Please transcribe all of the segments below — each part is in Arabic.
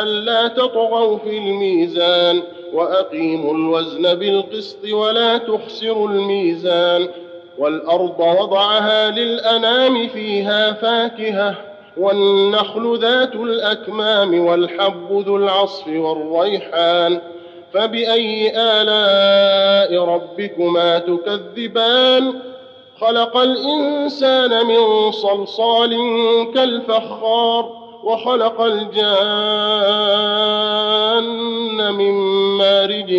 ألا تطغوا في الميزان وأقيموا الوزن بالقسط ولا تخسروا الميزان والأرض وضعها للأنام فيها فاكهة والنخل ذات الأكمام والحب ذو العصف والريحان فبأي آلاء ربكما تكذبان؟ خلق الإنسان من صلصال كالفخار وخلق الجان من مارج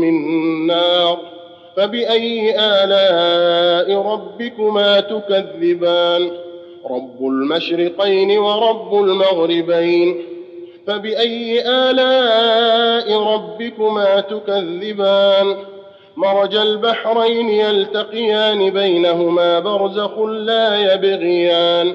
من نار فبأي آلاء ربكما تكذبان؟ رب المشرقين ورب المغربين. فبأي آلاء ربكما تكذبان؟ مرج البحرين يلتقيان بينهما برزخ لا يبغيان.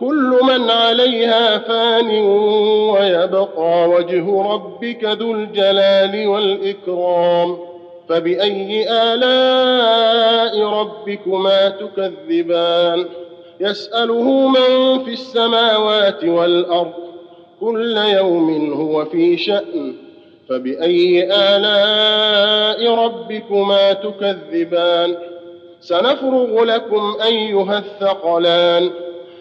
كل من عليها فان ويبقى وجه ربك ذو الجلال والإكرام. فبأي آلاء ربكما تكذبان؟ يسأله من في السماوات والأرض كل يوم هو في شأن. فبأي آلاء ربكما تكذبان؟ سنفرغ لكم أيها الثقلان.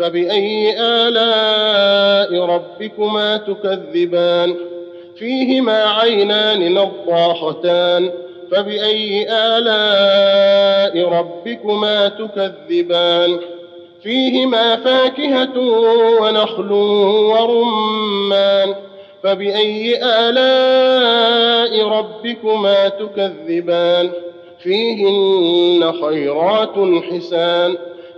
فبأي آلاء ربكما تكذبان؟ فيهما عينان نضاختان فبأي آلاء ربكما تكذبان؟ فيهما فاكهة ونخل ورمان. فبأي آلاء ربكما تكذبان؟ فيهن خيرات حسان.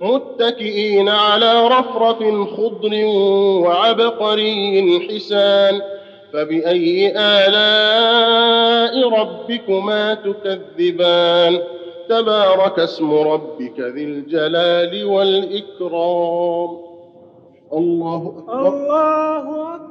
متكئين على رفرف خضر وعبقري حسان. فبأي آلاء ربكما تكذبان؟ تبارك اسم ربك ذي الجلال والإكرام. الله أكبر. الله أكبر.